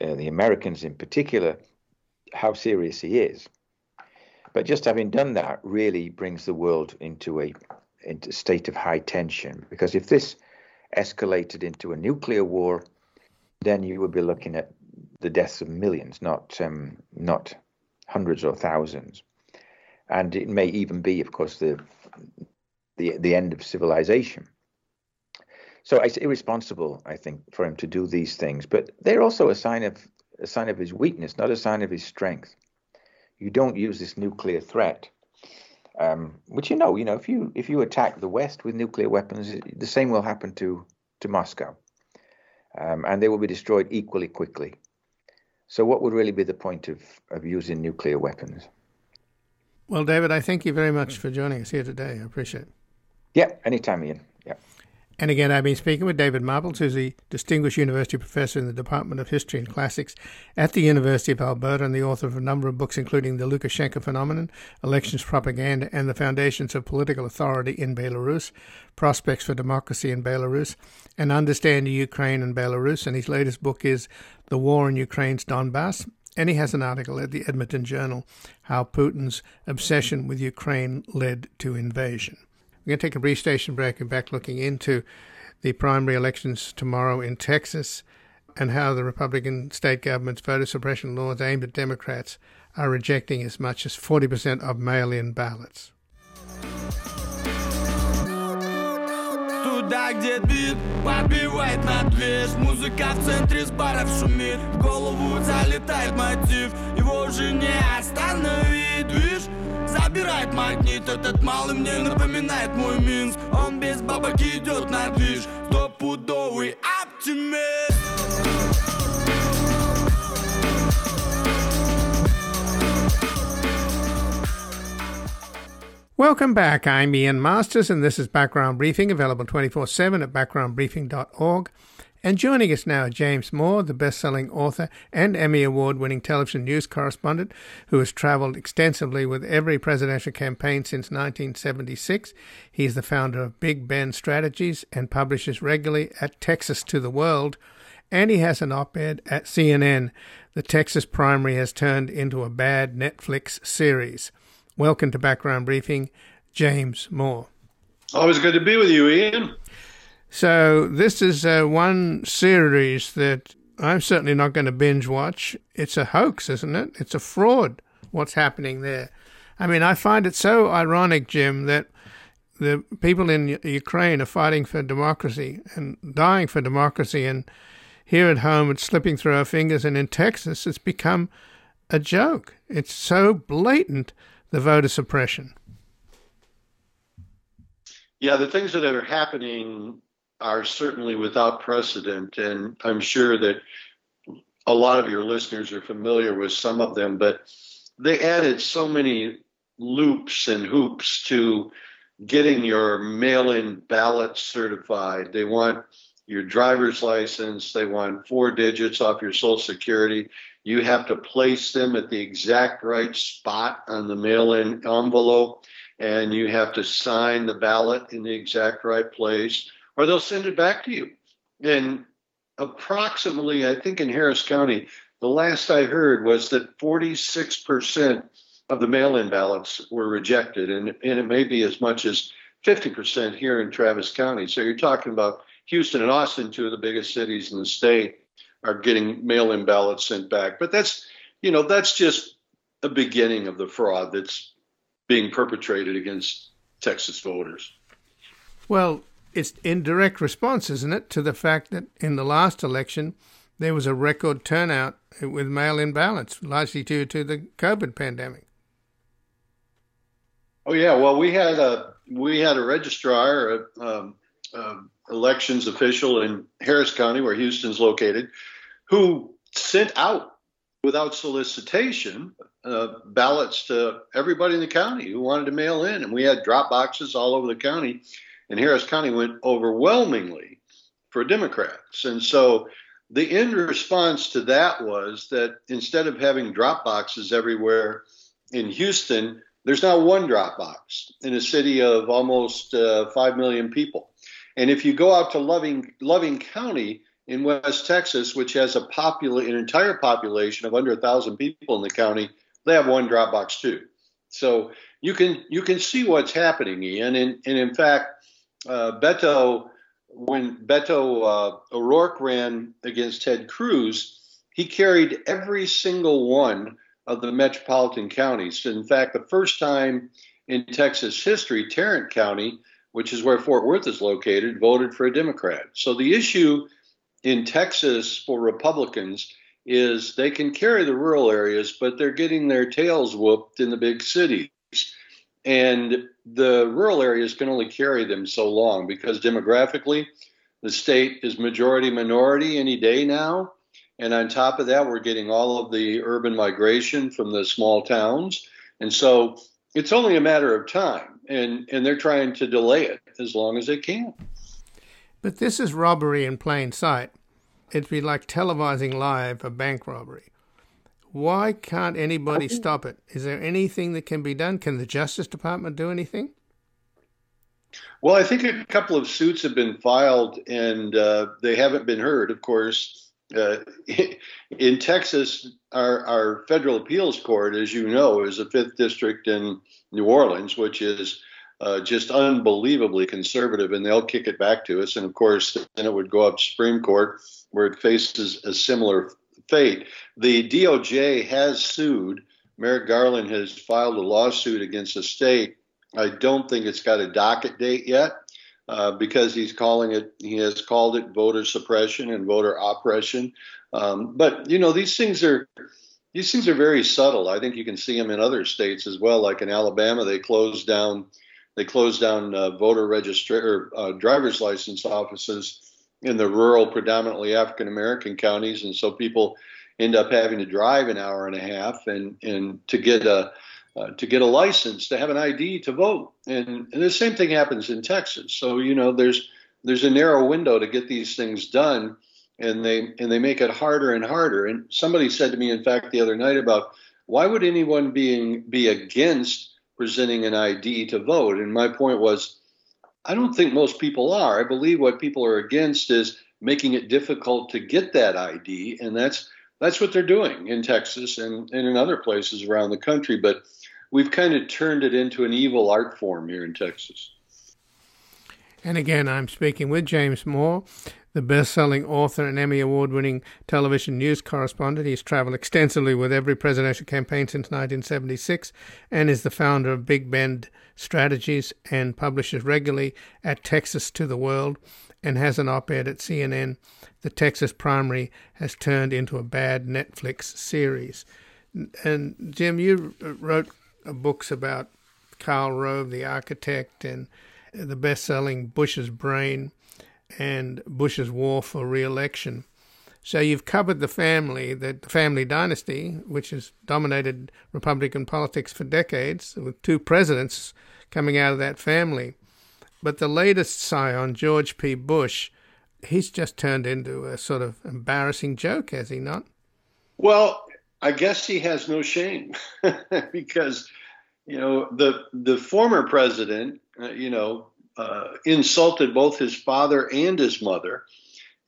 C: uh, the Americans in particular, how serious he is. But just having done that really brings the world into a into state of high tension because if this escalated into a nuclear war, then you would be looking at the deaths of millions, not um, not hundreds or thousands, and it may even be, of course, the the the end of civilization. So it's irresponsible, I think, for him to do these things. But they're also a sign of a sign of his weakness, not a sign of his strength. You don't use this nuclear threat, um, which you know, you know, if you if you attack the West with nuclear weapons, the same will happen to to Moscow, um, and they will be destroyed equally quickly. So, what would really be the point of of using nuclear weapons?
A: Well, David, I thank you very much for joining us here today. I appreciate it.
C: Yeah, anytime, Ian. Yeah.
A: And again, I've been speaking with David Marples, who's the Distinguished University Professor in the Department of History and Classics at the University of Alberta and the author of a number of books, including The Lukashenko Phenomenon, Elections Propaganda, and the Foundations of Political Authority in Belarus, Prospects for Democracy in Belarus, and Understanding Ukraine and Belarus. And his latest book is The War in Ukraine's Donbass. And he has an article at the Edmonton Journal, How Putin's Obsession with Ukraine Led to Invasion. We're going to take a brief station break and back looking into the primary elections tomorrow in Texas and how the Republican state government's voter suppression laws aimed at Democrats are rejecting as much as 40% of mail in ballots. Туда, где бит побивает на движ Музыка в центре с баров шумит. В голову залетает мотив. Его уже не остановить, видишь Забирает магнит. Этот малый мне напоминает мой Минск. Он без бабок идет на движ. Стопудовый оптимист Welcome back. I'm Ian Masters, and this is Background Briefing, available 24 7 at backgroundbriefing.org. And joining us now, James Moore, the best selling author and Emmy Award winning television news correspondent who has traveled extensively with every presidential campaign since 1976. He is the founder of Big Bend Strategies and publishes regularly at Texas to the World. And he has an op ed at CNN. The Texas primary has turned into a bad Netflix series. Welcome to Background Briefing, James Moore.
D: Always good to be with you, Ian.
A: So this is uh, one series that I'm certainly not going to binge watch. It's a hoax, isn't it? It's a fraud. What's happening there? I mean, I find it so ironic, Jim, that the people in Ukraine are fighting for democracy and dying for democracy, and here at home it's slipping through our fingers, and in Texas it's become a joke. It's so blatant, the voter suppression.
D: Yeah, the things that are happening are certainly without precedent. And I'm sure that a lot of your listeners are familiar with some of them, but they added so many loops and hoops to getting your mail in ballot certified. They want your driver's license, they want four digits off your social security. You have to place them at the exact right spot on the mail in envelope, and you have to sign the ballot in the exact right place or they'll send it back to you. And approximately, I think in Harris County, the last I heard was that 46% of the mail in ballots were rejected, and, and it may be as much as 50% here in Travis County. So you're talking about Houston and Austin, two of the biggest cities in the state, are getting mail in ballots sent back. But that's, you know, that's just a beginning of the fraud that's being perpetrated against Texas voters.
A: Well, it's in direct response, isn't it, to the fact that in the last election, there was a record turnout with mail-in ballots, largely due to the COVID pandemic.
D: Oh yeah, well we had a we had a registrar, a, um, um, elections official in Harris County, where Houston's located, who sent out without solicitation uh, ballots to everybody in the county who wanted to mail in, and we had drop boxes all over the county, and Harris County went overwhelmingly for Democrats, and so the end response to that was that instead of having drop boxes everywhere in Houston, there's now one drop box in a city of almost uh, 5 million people. And if you go out to Loving, Loving County in West Texas, which has a popula- an entire population of under 1,000 people in the county, they have one Dropbox too. So you can you can see what's happening, Ian. And, and in fact, uh, Beto when Beto uh, O'Rourke ran against Ted Cruz, he carried every single one of the metropolitan counties. In fact, the first time in Texas history, Tarrant County, which is where Fort Worth is located, voted for a Democrat. So the issue in Texas for Republicans is they can carry the rural areas, but they're getting their tails whooped in the big cities. And the rural areas can only carry them so long because demographically, the state is majority minority any day now. And on top of that, we're getting all of the urban migration from the small towns. And so it's only a matter of time. And, and they're trying to delay it as long as they can.
A: But this is robbery in plain sight. It'd be like televising live a bank robbery. Why can't anybody stop it? Is there anything that can be done? Can the Justice Department do anything?
D: Well, I think a couple of suits have been filed and uh, they haven't been heard, of course. Uh, in Texas, our, our federal appeals court, as you know, is the fifth district in New Orleans, which is uh, just unbelievably conservative, and they'll kick it back to us. And of course, then it would go up to Supreme Court, where it faces a similar fate. The DOJ has sued. Merrick Garland has filed a lawsuit against the state. I don't think it's got a docket date yet uh, because he's calling it, he has called it voter suppression and voter oppression. Um, but, you know, these things are. These things are very subtle. I think you can see them in other states as well. Like in Alabama, they closed down they closed down uh, voter register or uh, driver's license offices in the rural, predominantly African American counties, and so people end up having to drive an hour and a half and and to get a uh, to get a license to have an ID to vote. And, and the same thing happens in Texas. So you know there's there's a narrow window to get these things done, and they and they make it harder and harder. And somebody said to me, in fact, the other night about why would anyone being be against presenting an ID to vote? And my point was I don't think most people are. I believe what people are against is making it difficult to get that ID, and that's that's what they're doing in Texas and, and in other places around the country. But we've kind of turned it into an evil art form here in Texas.
A: And again, I'm speaking with James Moore, the best selling author and Emmy Award winning television news correspondent. He's traveled extensively with every presidential campaign since 1976 and is the founder of Big Bend Strategies and publishes regularly at Texas to the World and has an op ed at CNN. The Texas primary has turned into a bad Netflix series. And Jim, you wrote books about Karl Rove, the architect, and the best selling Bush's Brain and Bush's War for Re election. So you've covered the family, the family dynasty, which has dominated Republican politics for decades, with two presidents coming out of that family. But the latest scion, George P. Bush, he's just turned into a sort of embarrassing joke, has he not?
D: Well, I guess he has no shame because you know the the former president, uh, you know, uh, insulted both his father and his mother,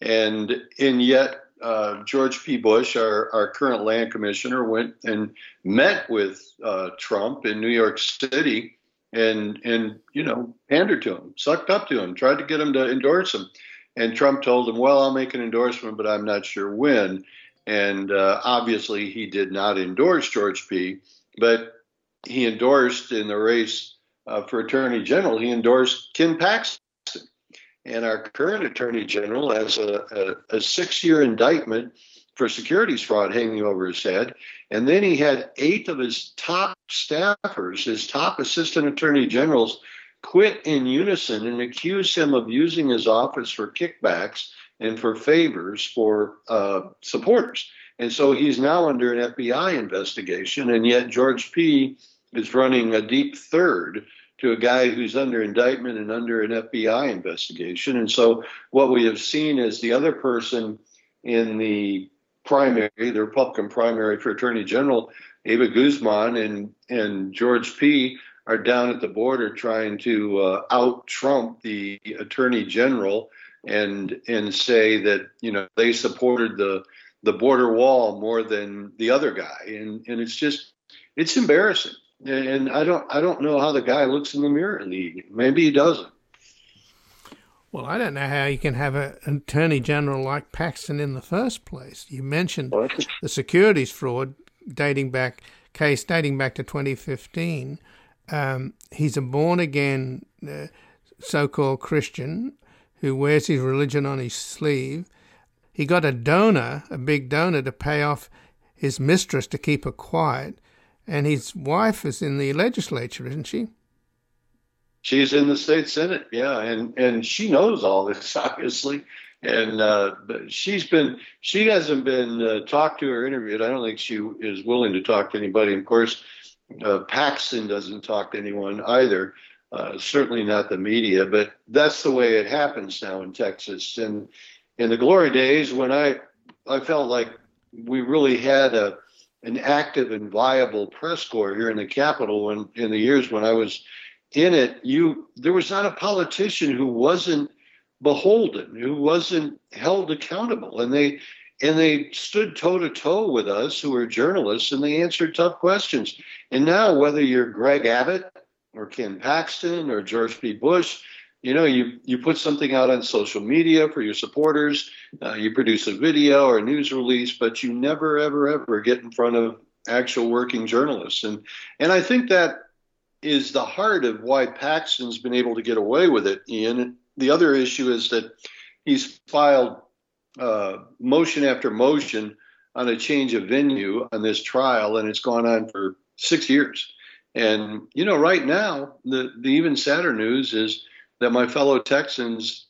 D: and and yet uh, George P. Bush, our, our current land commissioner, went and met with uh, Trump in New York City, and and you know pandered to him, sucked up to him, tried to get him to endorse him, and Trump told him, "Well, I'll make an endorsement, but I'm not sure when." And uh, obviously, he did not endorse George P. But he endorsed in the race uh, for Attorney General, he endorsed Ken Paxton. And our current Attorney General has a, a, a six year indictment for securities fraud hanging over his head. And then he had eight of his top staffers, his top assistant attorney generals, quit in unison and accuse him of using his office for kickbacks and for favors for uh, supporters. And so he's now under an FBI investigation, and yet George P. is running a deep third to a guy who's under indictment and under an FBI investigation. And so what we have seen is the other person in the primary, the Republican primary for Attorney General, Eva Guzman and and George P. are down at the border trying to uh, out Trump the Attorney General and and say that you know they supported the the border wall more than the other guy, and and it's just it's embarrassing. And I don't I don't know how the guy looks in the mirror in the evening. Maybe he doesn't.
A: Well, I don't know how you can have an attorney general like Paxton in the first place. You mentioned the securities fraud dating back case dating back to 2015. Um, he's a born again uh, so called Christian who wears his religion on his sleeve. He got a donor, a big donor, to pay off his mistress to keep her quiet. And his wife is in the legislature, isn't she?
D: She's in the state senate, yeah, and and she knows all this obviously, and uh, she's been she hasn't been uh, talked to or interviewed. I don't think she is willing to talk to anybody. Of course, uh, Paxton doesn't talk to anyone either. Uh, certainly not the media, but that's the way it happens now in Texas. And in the glory days, when I I felt like we really had a an active and viable press corps here in the Capitol. When in the years when I was in it, you there was not a politician who wasn't beholden, who wasn't held accountable, and they and they stood toe to toe with us who were journalists, and they answered tough questions. And now, whether you're Greg Abbott or Ken Paxton or George P. Bush, you know, you you put something out on social media for your supporters, uh, you produce a video or a news release, but you never, ever, ever get in front of actual working journalists, and and I think that is the heart of why Paxton's been able to get away with it. Ian, the other issue is that he's filed uh, motion after motion on a change of venue on this trial, and it's gone on for six years. And you know, right now, the the even sadder news is that my fellow Texans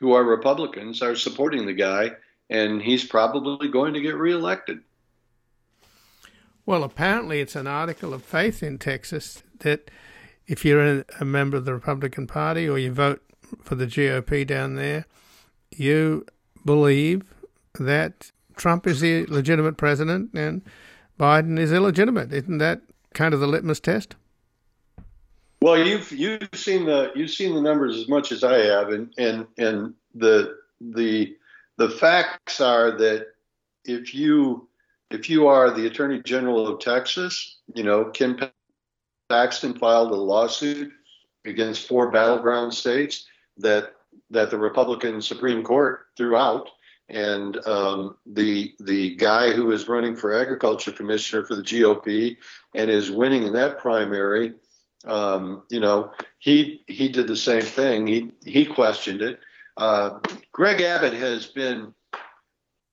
D: who are Republicans are supporting the guy, and he's probably going to get reelected.
A: Well, apparently, it's an article of faith in Texas that if you're a, member of the Republican Party or you vote for the GOP down there, you believe that Trump is the legitimate president and Biden is illegitimate. Isn't that kind of the litmus test?
D: Well, you've you've seen the you've seen the numbers as much as I have, and and and the the the facts are that if you if you are the Attorney General of Texas, you know Ken Paxton filed a lawsuit against four battleground states that that the Republican Supreme Court threw out, and um, the the guy who is running for agriculture commissioner for the GOP and is winning in that primary um, you know, he he did the same thing. He he questioned it. Uh, Greg Abbott has been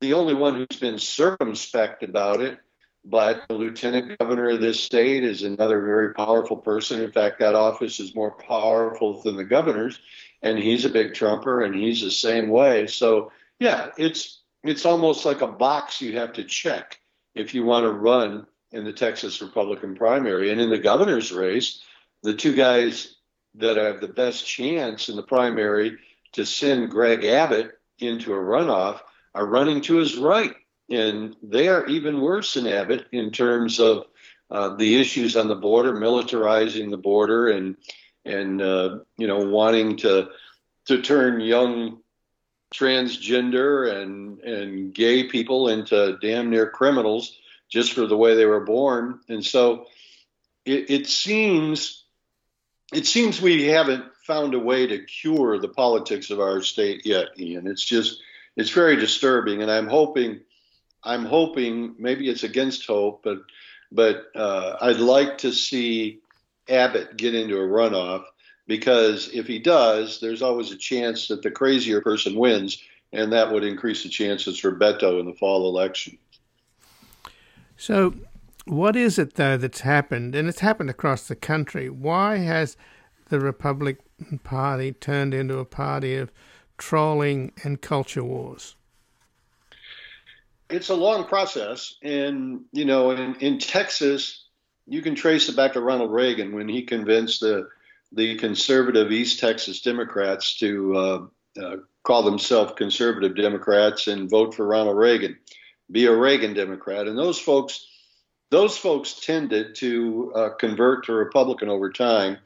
D: the only one who's been circumspect about it, but the lieutenant governor of this state is another very powerful person. In fact, that office is more powerful than the governor's, and he's a big trumper, and he's the same way. So yeah, it's it's almost like a box you have to check if you want to run in the Texas Republican primary. And in the governor's race, the two guys that have the best chance in the primary to send Greg Abbott into a runoff are running to his right. And they are even worse than Abbott in terms of uh, the issues on the border, militarizing the border, and and uh, you know wanting to to turn young transgender and and gay people into damn near criminals just for the way they were born. And so it, it seems it seems we haven't found a way to cure the politics of our state yet, Ian. It's just it's very disturbing, and I'm hoping I'm hoping maybe it's against hope, but but uh, I'd like to see Abbott get into a runoff because if he does, there's always a chance that the crazier person wins, and that would increase the chances for Beto in the fall election.
A: So, what is it though that's happened, and it's happened across the country? Why has the Republican Party turned into a party of trolling and culture wars?
D: It's a long process, and you know, in, in Texas, you can trace it back to Ronald Reagan when he convinced the the conservative East Texas Democrats to uh, uh, call themselves conservative Democrats and vote for Ronald Reagan, be a Reagan Democrat, and those folks, those folks tended to uh, convert to Republican over time.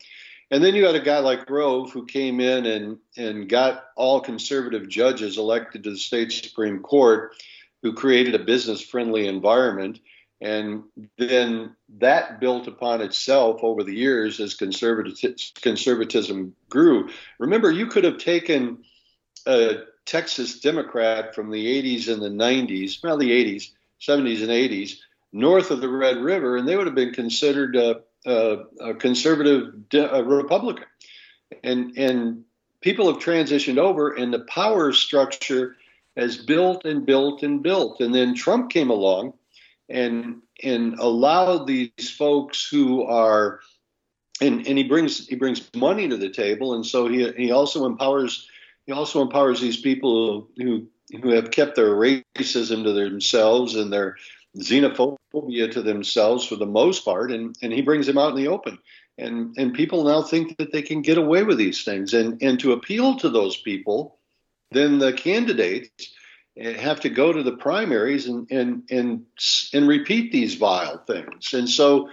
D: And then you had a guy like Rove who came in and and got all conservative judges elected to the state supreme court, who created a business friendly environment and then that built upon itself over the years as conservatism grew. Remember, you could have taken a Texas Democrat from the 80s and the 90s, well, the 80s, 70s, and 80s, north of the Red River, and they would have been considered a, a, a conservative de- a Republican. And, and people have transitioned over, and the power structure has built and built and built. And then Trump came along and and allow these folks who are and, and he brings he brings money to the table and so he he also empowers he also empowers these people who who have kept their racism to themselves and their xenophobia to themselves for the most part and and he brings them out in the open and and people now think that they can get away with these things and and to appeal to those people then the candidates eh, have to go to the primaries and and and and repeat these vile things. And so,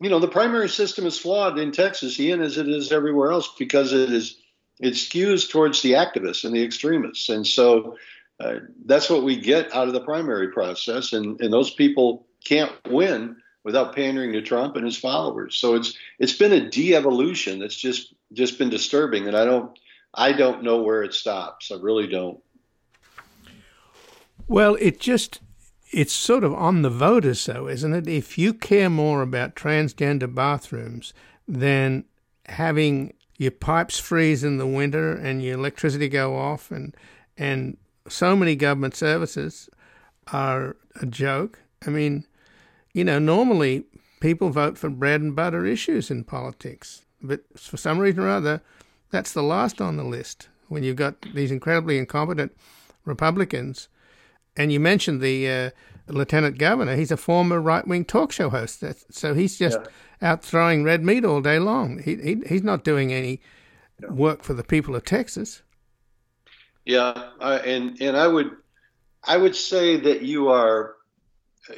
D: you know, the primary system is flawed in Texas, Ian, as it is everywhere else, because it is it skews towards the activists and the extremists. And so uh, that's what we get out of the primary process. And and those people can't win without pandering to Trump and his followers. So it's it's been a de-evolution that's just just been disturbing. And I don't I don't know where it stops. I really don't.
A: Well, it just it's sort of on the voters, though, isn't it? If you care more about transgender bathrooms than having your pipes freeze in the winter and your electricity go off, and and so many government services are a joke. I mean, you know, normally people vote for bread and butter issues in politics, but for some reason or other, that's the last on the list. When you've got these incredibly incompetent Republicans and you mentioned the uh, lieutenant governor. He's a former right wing talk show host. That's, so he's just yeah. out throwing red meat all day long. He, he he's not doing any no. work for the people of Texas.
D: Yeah, and and I would I would say that you are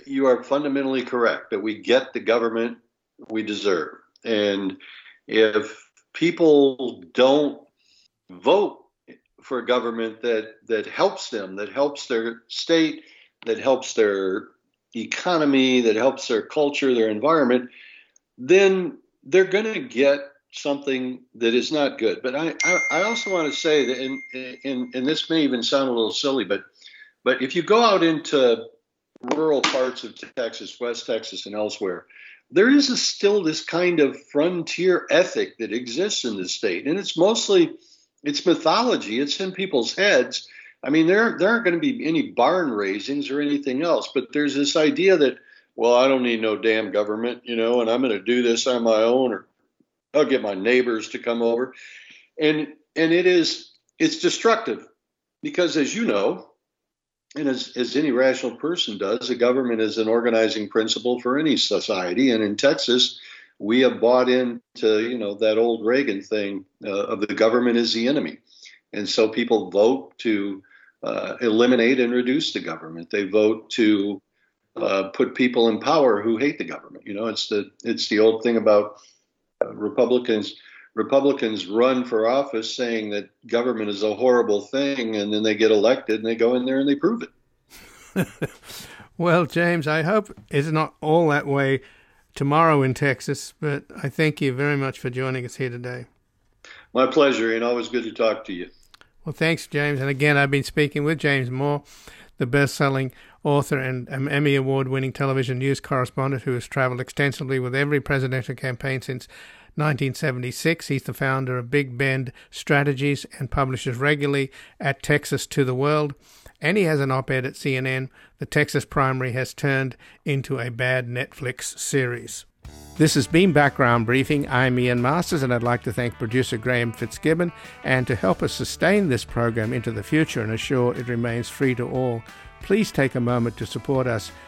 D: you are fundamentally correct that we get the government we deserve, and if people don't vote for a government that that helps them, that helps their state, that helps their economy, that helps their culture, their environment, then they're going to get something that is not good. But I, I, I also want to say that, and, and, and this may even sound a little silly, but but if you go out into rural parts of Texas, West Texas, and elsewhere, there is a, still this kind of frontier ethic that exists in the state, and it's mostly it's mythology. It's in people's heads. I mean, there there aren't going to be any barn raisings or anything else, but there's this idea that, well, I don't need no damn government, you know, and I'm going to do this on my own, or I'll get my neighbors to come over, and and it is it's destructive because, as you know, and as as any rational person does, a government is an organizing principle for any society, and in Texas, we have bought into you know that old Reagan thing uh, of the government is the enemy, and so people vote to uh, eliminate and reduce the government. They vote to uh, put people in power who hate the government. You know, it's the it's the old thing about Republicans. Republicans run for office saying that government is a horrible thing, and then they get elected and they go in there and they prove it.
A: well, James, I hope it's not all that way tomorrow in Texas. But I thank you very much for joining us here today.
D: My pleasure, and always good to talk to you.
A: Well, thanks, James. And again, I've been speaking with James Moore, the best selling author and Emmy Award winning television news correspondent who has traveled extensively with every presidential campaign since 1976, he's the founder of Big Bend Strategies and publishes regularly at Texas to the World. And he has an op ed at CNN. The Texas primary has turned into a bad Netflix series. This has been Background Briefing. I'm Ian Masters, and I'd like to thank producer Graham Fitzgibbon. And to help us sustain this program into the future and assure it remains free to all, please take a moment to support us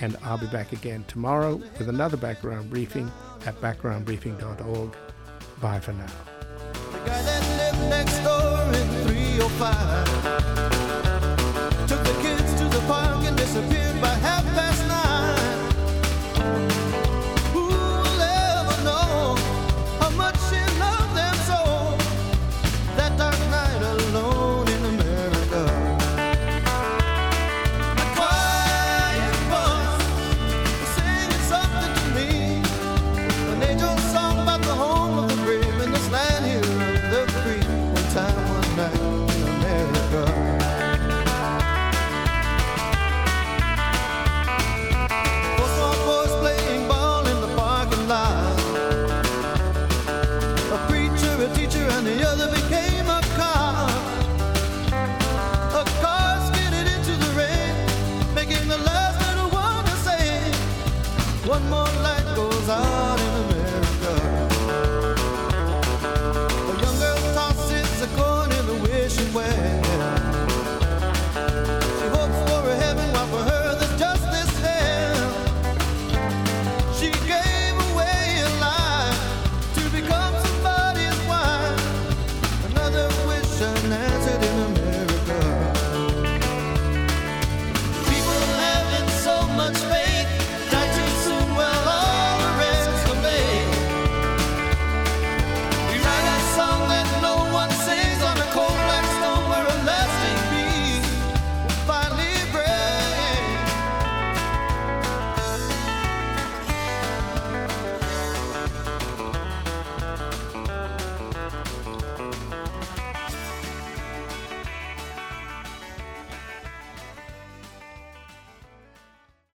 A: And I'll be back again tomorrow with another background briefing at backgroundbriefing.org. Bye for now. The guy that lived next door in 305 took the kids to the park and disappeared by half past